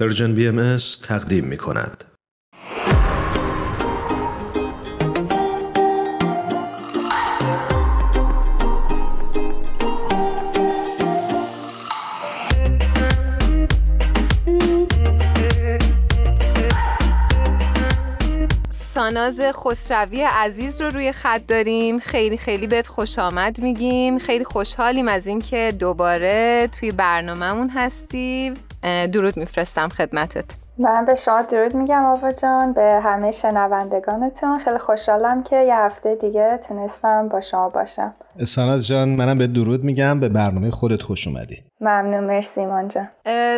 پرژن بی ام تقدیم می کند. ساناز خسروی عزیز رو روی خط داریم. خیلی خیلی بهت خوش آمد میگیم. خیلی خوشحالیم از اینکه دوباره توی برنامهمون هستی. درود میفرستم خدمتت. من به شما درود میگم آوا جان به همه شنوندگانتون. خیلی خوشحالم که یه هفته دیگه تونستم با شما باشم. ساناز جان منم به درود میگم. به برنامه خودت خوش اومدی. ممنون مرسی ایمان جان.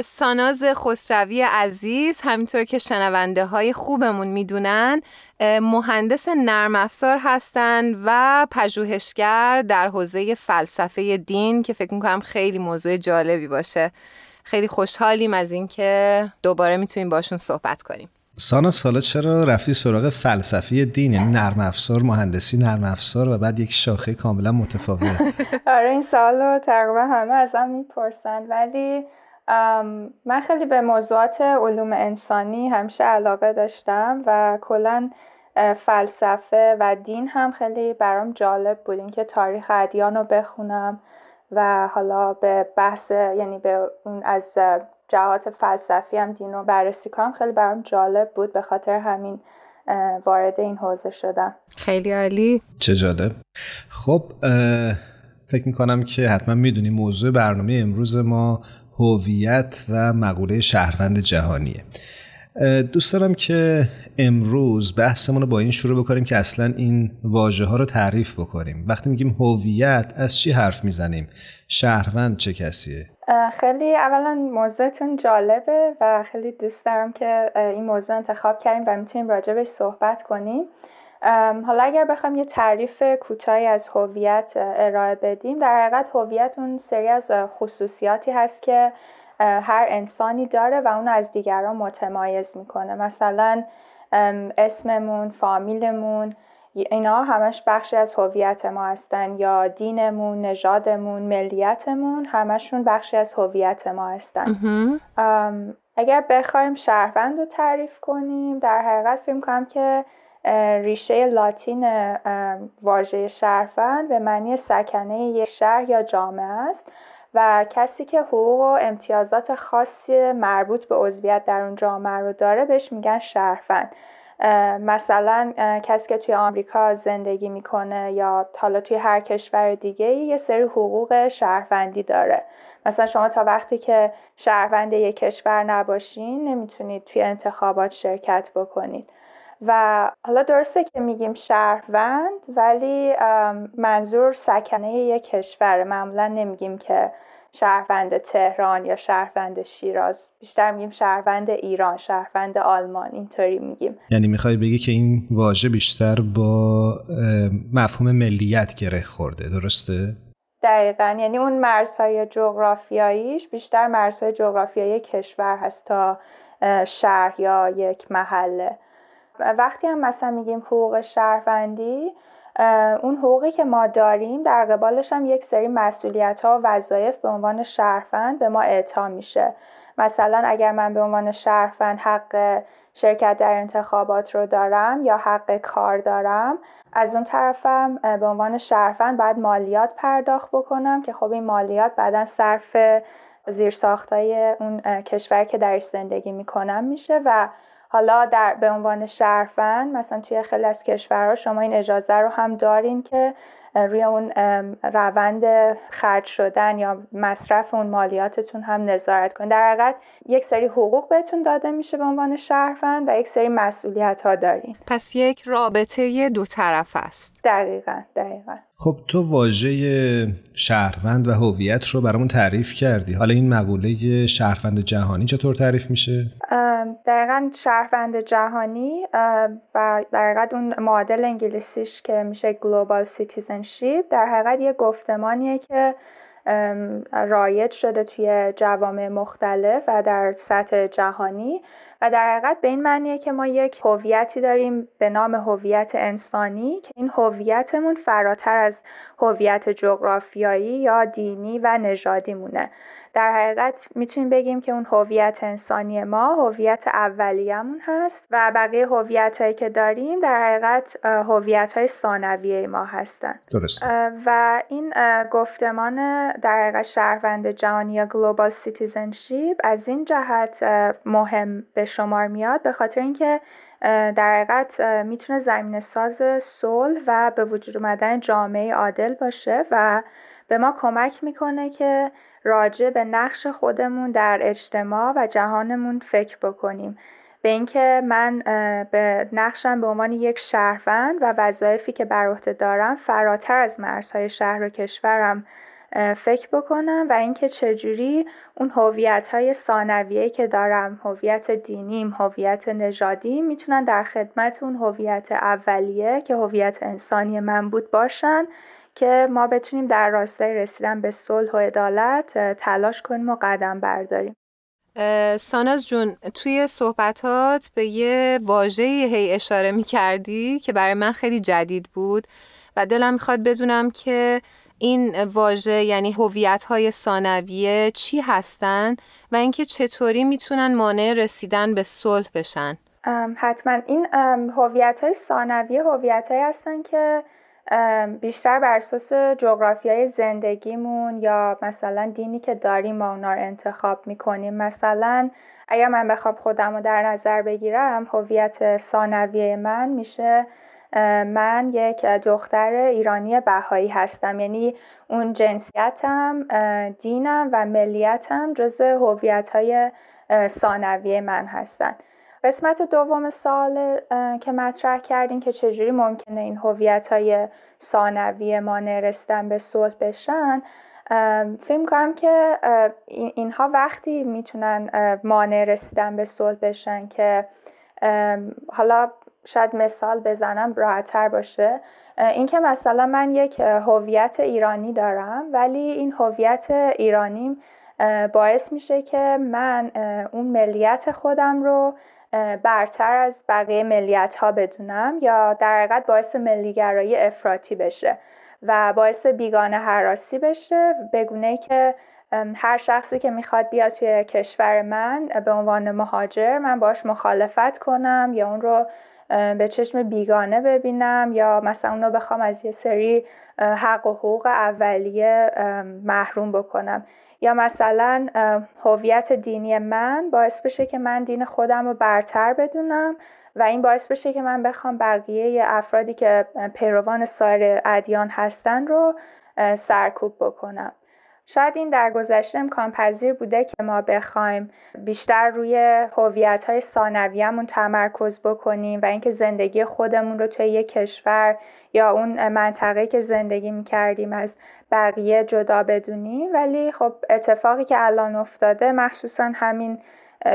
ساناز خسروی عزیز همینطور که شنونده های خوبمون می‌دونن مهندس نرم افزار هستن و پژوهشگر در حوزه فلسفه دین که فکر می‌کنم خیلی موضوع جالبی باشه. خیلی خوشحالیم از اینکه دوباره می‌تونیم باشون صحبت کنیم. سانا حالا چرا رفتی سراغ فلسفی دین؟ یعنی نرم افزار مهندسی نرم افزار و بعد یک شاخه کاملا متفاوت. آره این سوال رو تقریبا همه ازم می‌پرسن. ولی من خیلی به موضوعات علوم انسانی همیشه علاقه داشتم و کلا فلسفه و دین هم خیلی برام جالب بود. اینکه تاریخ ادیان رو بخونم. و حالا به بحث یعنی به اون از جهات فلسفی هم دین رو بررسی کنم خیلی برام جالب بود به خاطر همین وارد این حوزه شدم. خیلی عالی. چه جالب. خب فکر می‌کنم که حتما می‌دونی موضوع برنامه امروز ما هویت و مقوله شهروند جهانیه. دوست دارم که امروز بحثمون رو با این شروع بکنیم که اصلا این واژه ها رو تعریف بکنیم. وقتی میگیم هویت از چی حرف می‌زنیم؟ شهروند چه کسیه؟ خیلی اولا موضوعتون جالبه و خیلی دوست دارم که این موضوع انتخاب کردیم و می‌تونیم راجبش صحبت کنیم. حالا اگر بخوام یه تعریف کوتاهی از هویت ارائه بدیم در حقیقت هویت اون سری از خصوصیاتی هست که هر انسانی داره و اون از دیگران متمایز می‌کنه. مثلا اسممون فامیلمون اینا همش بخشی از هویت ما هستن. یا دینمون نژادمون ملیتمون همشون بخشی از هویت ما هستن. اگر بخوایم شهروند رو تعریف کنیم در حقیقت فکر کنم که ریشه لاتین واژه شهروند به معنی سکنه یک شهر یا جامعه است. و کسی که حقوق و امتیازات خاصی مربوط به عضویت در اون جامعه رو داره بهش میگن شهروند. مثلا کسی که توی آمریکا زندگی می‌کنه یا حالا توی هر کشور دیگه یه سری حقوق شهروندی داره. مثلا شما تا وقتی که شهروند یک کشور نباشین نمی‌تونید توی انتخابات شرکت بکنید. و حالا درسته که میگیم شهروند ولی منظور سکنه یک کشور معمولا نمیگیم که شهروند تهران یا شهروند شیراز. بیشتر میگیم شهروند ایران شهروند آلمان. اینطوری میگیم. یعنی می‌خوای بگی که این واژه بیشتر با مفهوم ملیت گره خورده. درسته؟ دقیقا. یعنی اون مرزهای جغرافیاییش بیشتر مرزهای جغرافیایی کشور هست تا شهر یا یک محله. وقتی هم مثلا میگیم حقوق شهروندی اون حقوقی که ما داریم در قبالش هم یک سری مسئولیت ها و وظایف به عنوان شهروند به ما اعطا میشه. مثلا اگر من به عنوان شهروند حق شرکت در انتخابات رو دارم یا حق کار دارم از اون طرفم به عنوان شهروند باید مالیات پرداخت بکنم که خب این مالیات بعدا صرف زیرساختای اون کشور که درش زندگی می‌کنم میشه و حالا در به عنوان شهروند مثلا توی خیلی از کشورها شما این اجازه رو هم دارین که روی اون روند خرج شدن یا مصرف اون مالیاتتون هم نظارت کنید در حقیقت یک سری حقوق بهتون داده میشه به عنوان شهروند و یک سری مسئولیت ها دارین. پس یک رابطه دو طرفه است. دقیقا دقیقا. خب تو واژه شهروند و هویت رو برامون تعریف کردی. حالا این مقوله شهروند جهانی چطور تعریف میشه؟ دقیقا شهروند جهانی و در حقیقت اون معادل انگلیسیش که میشه global citizenship در حقیقت یه گفتمانیه که رایج شده توی جوامع مختلف و در سطح جهانی. و در حقیقت به این معنیه که ما یک هویتی داریم به نام هویت انسانی که این هویتمون فراتر از هویت جغرافیایی یا دینی و نژادی مونه در حقیقت می‌تونیم بگیم که اون هویت انسانی ما هویت اولیه‌مون هست و بقیه هویت هایی که داریم در حقیقت هویت های ثانویه ما هستن. درست و این گفتمان در حقیقت شهروند جهانی یا global citizenship از این جهت مهم به شمار میاد به خاطر اینکه در حقیقت می‌تونه زمینه ساز صلح و به وجود اومدن جامعه عادل باشه و به ما کمک می‌کنه که راجع به نقش خودمون در اجتماع و جهانمون فکر بکنیم. به اینکه من به نقشم به عنوان یک شهروند و وظایفی که بر عهده دارم فراتر از مرزهای شهر و کشورم فکر بکنم و اینکه چجوری اون هویت های ثانویه که دارم هویت دینیم هویت نژادی می‌تونن در خدمت اون هویت اولیه که هویت انسانی من بود باشن که ما بتونیم در راستای رسیدن به صلح و عدالت تلاش کنیم و قدم برداریم. ساناز جون توی صحبتات به یه واژه هی اشاره می کردی که برای من خیلی جدید بود و دلم می‌خواد بدونم که این واژه یعنی هویت های ثانویه چی هستن و اینکه چطوری می‌تونن مانع رسیدن به صلح بشن؟ حتما. این هویت های ثانویه هویت هستن که بیشتر بر اساس های زندگیمون یا مثلا دینی که داریم ما اونا رو انتخاب می‌کنیم. مثلا اگر من بخوام خودم رو در نظر بگیرم هویت ثانویه من میشه من یک دختر ایرانی بهایی هستم. یعنی اون جنسیتم دینم و ملیتم جز هویت های ثانویه من هستن. قسمت دوم سال که مطرح کردین که چجوری ممکنه این هویت های ثانوی ما نرستن به صلح بشن فکر کنم که اینها وقتی می‌تونن مانع رسیدن به صلح بشن که حالا شاید مثال بزنم راحتتر باشه. اینکه مثلا من یک هویت ایرانی دارم ولی این هویت ایرانیم باعث میشه که من اون ملیت خودم رو برتر از بقیه ملیت ها بدونم یا در حقیقت باعث ملیگرایی افراطی بشه و باعث بیگانه حراسی بشه. بگونه که هر شخصی که می‌خواد بیاد توی کشور من به عنوان مهاجر من باش مخالفت کنم یا اون رو به چشم بیگانه ببینم یا مثلا اون رو بخوام از یه سری حق و حقوق اولیه محروم بکنم. یا مثلا هویت دینی من باعث بشه که من دین خودم رو برتر بدونم و این باعث بشه که من بخوام بقیه افرادی که پیروان سایر ادیان هستن رو سرکوب بکنم. شاید این در گذشته امکان پذیر بوده که ما بخوایم بیشتر روی هویت های ثانویه‌مون تمرکز بکنیم و اینکه زندگی خودمون رو توی یک کشور یا اون منطقه که زندگی می‌کردیم از بقیه جدا بدونیم. ولی خب اتفاقی که الان افتاده مخصوصا همین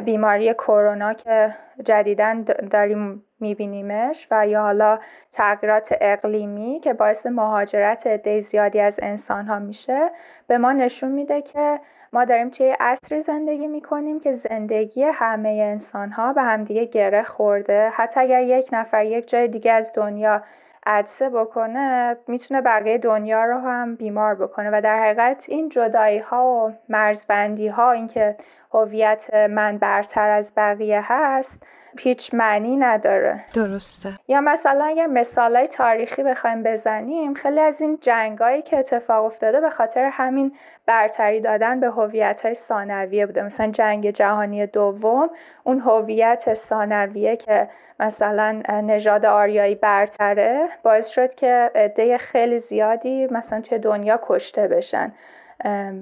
بیماری کرونا که جدیدا داریم میبینیمش و یا حالا تغییرات اقلیمی که باعث مهاجرت عده زیادی از انسان ها میشه به ما نشون میده که ما داریم توی عصری زندگی می‌کنیم که زندگی همه انسان ها به همدیگه گره خورده. حتی اگر یک نفر یک جای دیگه از دنیا عدسه بکنه می‌تونه بقیه دنیا رو هم بیمار بکنه و در حقیقت این جدایی ها و مرزبندی ها اینکه هویت من برتر از بقیه هست هیچ معنی نداره. درسته. یا مثلا اگر مثال تاریخی بخوایم بزنیم خیلی از این جنگایی که اتفاق افتاده به خاطر همین برتری دادن به هویت های ثانویه بوده. مثلا جنگ جهانی دوم اون هویت ثانویه که مثلا نژاد آریایی برتره باعث شد که عده خیلی زیادی مثلا توی دنیا کشته بشن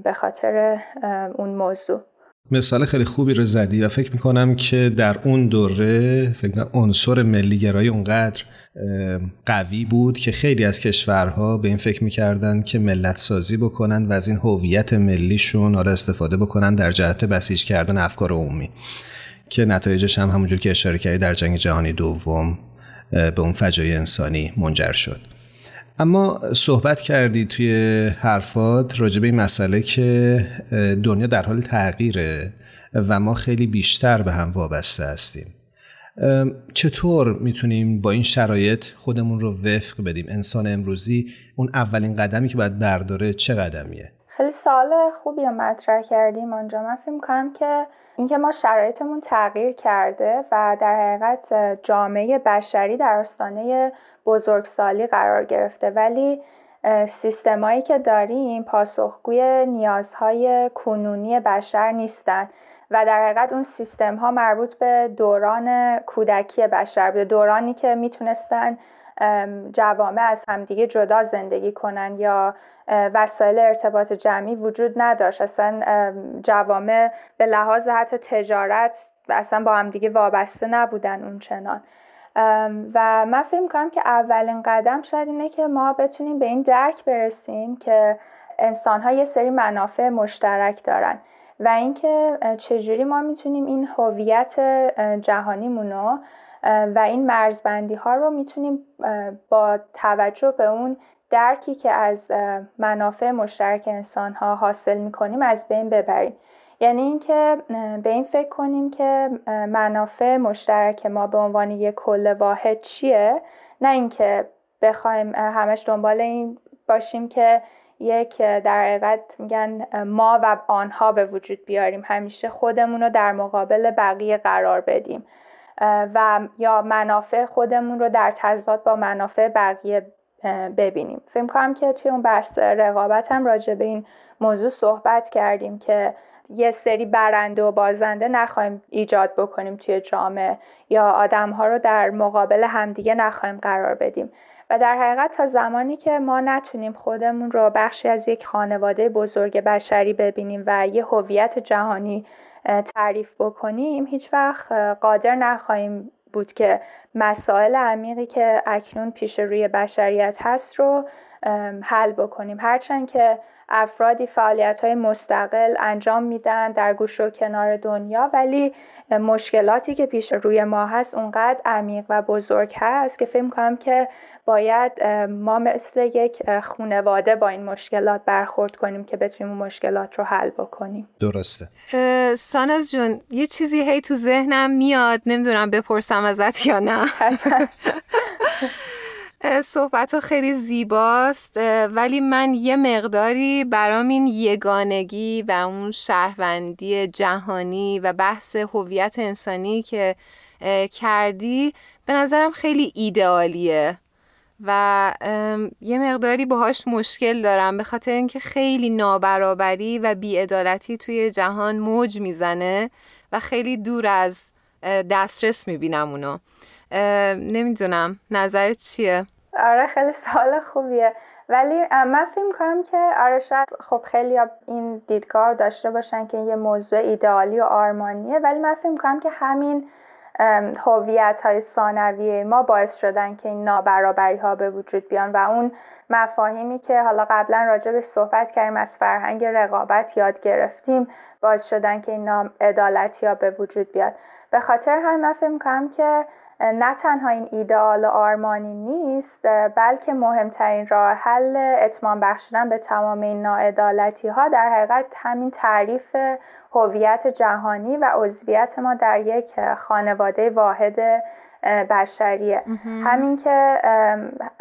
به خاطر اون موضوع. مثال خیلی خوبی رو زدی و فکر می‌کنم که در اون دوره فکر عنصر ملیگرایی اونقدر قوی بود که خیلی از کشورها به این فکر می‌کردن که ملت سازی بکنن و از این هویت ملیشون آره استفاده بکنن در جهت بسیج کردن افکار عمومی. که نتایجش هم همونجور که اشاره کردی در جنگ جهانی دوم به اون فجایع انسانی منجر شد. اما صحبت کردی توی حرفات راجع به این مسئله که دنیا در حال تغییره و ما خیلی بیشتر به هم وابسته هستیم. چطور می‌تونیم با این شرایط خودمون رو وفق بدیم؟ انسان امروزی اون اولین قدمی که باید برداره چه قدمیه؟ خیلی سال خوبی رو مطرح کردیم آنجا. من فکر کنم که اینکه ما شرایطمون تغییر کرده و در حقیقت جامعه بشری در آستانه بزرگسالی قرار گرفته ولی سیستمایی که داریم پاسخگوی نیازهای کنونی بشر نیستن و در حقیقت اون سیستم ها مربوط به دوران کودکی بشر به دورانی که می‌تونستن جوامع از همدیگه جدا زندگی کنن یا وسایل ارتباط جمعی وجود نداشت. اصلا جوامع به لحاظ حتی تجارت اصلا با همدیگه وابسته نبودن اون چنان و من فکر کنم که اولین قدم شاید اینه که ما بتونیم به این درک برسیم که انسان ها یه سری منافع مشترک دارن و اینکه چجوری ما می‌تونیم این هویت جهانیمون رو و این مرزبندی ها رو می‌تونیم با توجه به اون درکی که از منافع مشترک انسان ها حاصل می‌کنیم از بین ببریم. یعنی اینکه به این فکر کنیم که منافع مشترک ما به عنوان یک کل واحد چیه؟ نه اینکه بخوایم همش دنبال این باشیم که یک در حقیقت میگن ما و آنها به وجود بیاریم. همیشه خودمون رو در مقابل بقیه قرار بدیم. و یا منافع خودمون رو در تضاد با منافع بقیه ببینیم. فکر کنم که توی اون بحث رقابت هم راجع به این موضوع صحبت کردیم که یه سری برنده و بازنده نخواهیم ایجاد بکنیم توی جامعه یا آدم ها رو در مقابل همدیگه نخواهیم قرار بدیم. و در حقیقت تا زمانی که ما نتونیم خودمون رو بخشی از یک خانواده بزرگ بشری ببینیم و یه هویت جهانی تعریف بکنیم هیچ وقت قادر نخواهیم بود که مسائل عمیقی که اکنون پیش روی بشریت هست رو حل بکنیم. هرچند که افرادی فعالیت های مستقل انجام میدن در گوش و کنار دنیا ولی مشکلاتی که پیش روی ما هست اونقدر عمیق و بزرگ هست که فکر کنم که باید ما مثل یک خونواده با این مشکلات برخورد کنیم که بتونیم اون مشکلات رو حل بکنیم. درسته. ساناز جون یه چیزی هی تو ذهنم میاد نمی‌دونم بپرسم ازت یا نه. صحبت خیلی زیباست ولی من یه مقداری برام این یگانگی و اون شهروندی جهانی و بحث هویت انسانی که کردی به نظرم خیلی ایدئالیه و یه مقداری باهاش مشکل دارم به خاطر اینکه خیلی نابرابری و بیعدالتی توی جهان موج می‌زنه و خیلی دور از دسترس می‌بینم اونو. نمی‌دونم. نظرت چیه؟ آره خیلی سوال خوبیه. ولی من فکر کنم که آره شاید خب خیلی این دیدگاه داشته باشن که یه موضوع ایدئالی و آرمانیه. ولی من فکر کنم که همین هویت های ثانویه ما باعث شدن که این نابرابری ها به وجود بیان و اون مفاهیمی که حالا قبلا به صحبت کردیم از فرهنگ رقابت یاد گرفتیم باعث شدن که این ناعدالتی ها به وجود بیاد. به خاطر هم من فکر که نه تنها این ایدئال آرمانی نیست بلکه مهمترین راه حل اتمام بخشیدن به تمام این ناعدالتی ها در حقیقت همین تعریف هویت جهانی و عضویت ما در یک خانواده واحد بشریه. همین که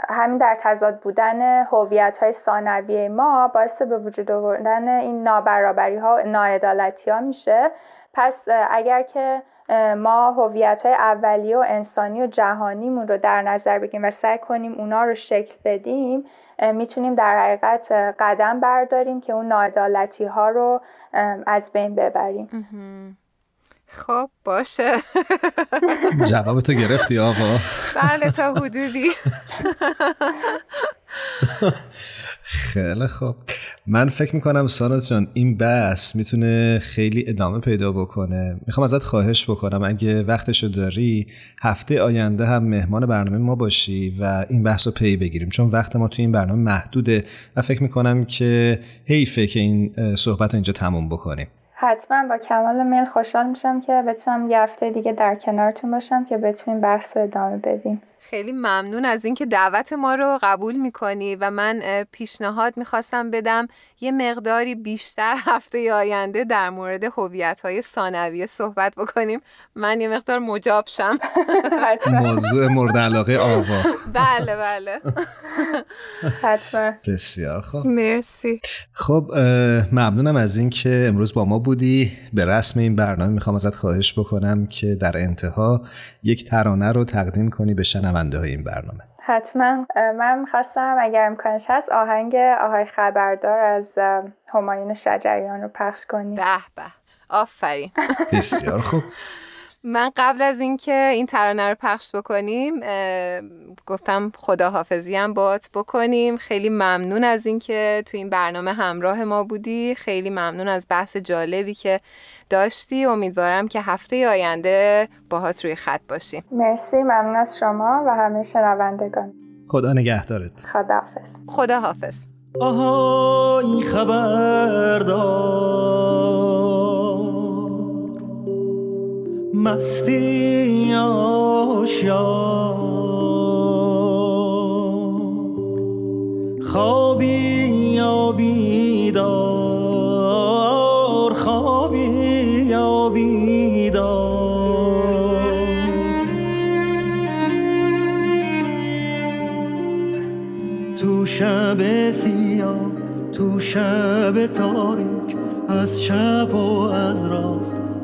همین در تضاد بودن هویت های ثانویه ما باعث به وجود آوردن این نابرابری ها و ناعدالتی ها میشه. پس اگر که ما هویت های اولیه و انسانی و جهانیمون رو در نظر بگیریم و سعی کنیم اونا رو شکل بدیم می‌تونیم در حقیقت قدم برداریم که اون ناعدالتی ها رو از بین ببریم. خب باشه. جواب تو گرفتی آقا؟ بله تا حدودی. خیلی خوب. من فکر می‌کنم ساناز جان این بحث می‌تونه خیلی ادامه پیدا بکنه. می‌خوام ازت خواهش بکنم اگه وقتشو داری هفته آینده هم مهمان برنامه ما باشی و این بحث رو پی بگیریم. چون وقت ما توی این برنامه محدوده و فکر می‌کنم که حیفه که این صحبت رو اینجا تموم بکنیم. حتما. با کمال میل خوشحال میشم که بتونم یه هفته دیگه در کنارتون باشم که بتونیم بحث ادامه بدیم. خیلی ممنون از اینکه دعوت ما رو قبول می‌کنی و من پیشنهاد می‌خواستم بدم یه مقداری بیشتر هفته آینده در مورد هویت های ثانویه صحبت بکنیم. من یه مقدار مجاب شم. موضوع مورد علاقه آوا. بله بله. حتما. بسیار خوب. مرسی. خب ممنونم از اینکه امروز با ما بودی. به رسم این برنامه می‌خوام ازت خواهش بکنم که در انتها یک ترانه رو تقدیم کنی به شنونده های این برنامه. حتما. من خواستم اگر امکانش هست آهنگ آهای خبردار از همایون شجریان رو پخش کنی به به. آفرین. بسیار خوب. من قبل از اینکه این ترانه رو پخش بکنیم گفتم خداحافظی هم بات بکنیم. خیلی ممنون از اینکه تو این برنامه همراه ما بودی. خیلی ممنون از بحث جالبی که داشتی. امیدوارم که هفته آینده باهات روی خط باشیم. مرسی ممنون از شما و همه شنوندگان. خدا نگهدارت. خداحافظ. خداحافظ. آها این مستی آشیار خوابی یا بیدار خوابی یا تو شب سیاه تو شب تاریک از شب و از راست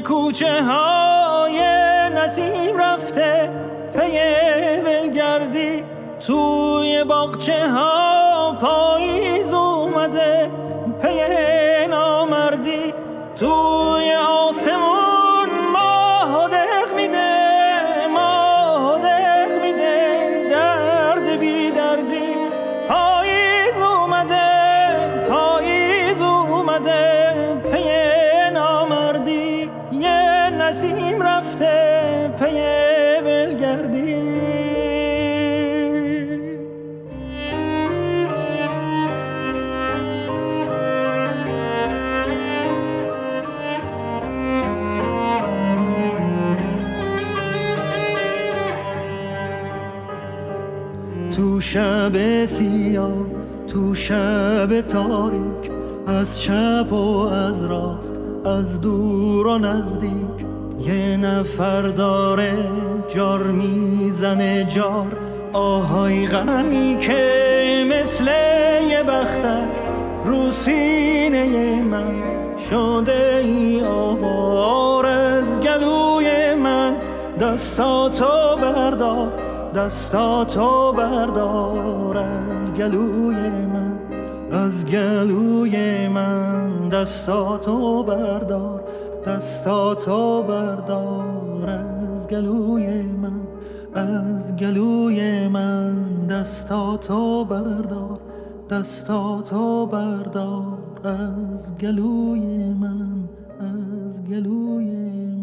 کوچه های نسیم رفته پی ولگردی توی باغچه ها. شب سیاه تو شب تاریک از چپ و از راست از دور و نزدیک. یه نفر داره جار می‌زنه جار آهای غمی که مثل یه بختک رو سینه من شده ای آوار از گلوی من. دستاتو بردار دستاتو بردار از گلوی من از گلوی من. دستاتو بردار دستاتو بردار از گلوی من از گلوی من. دستاتو بردار دستاتو بردار از گلوی من از گلوی من.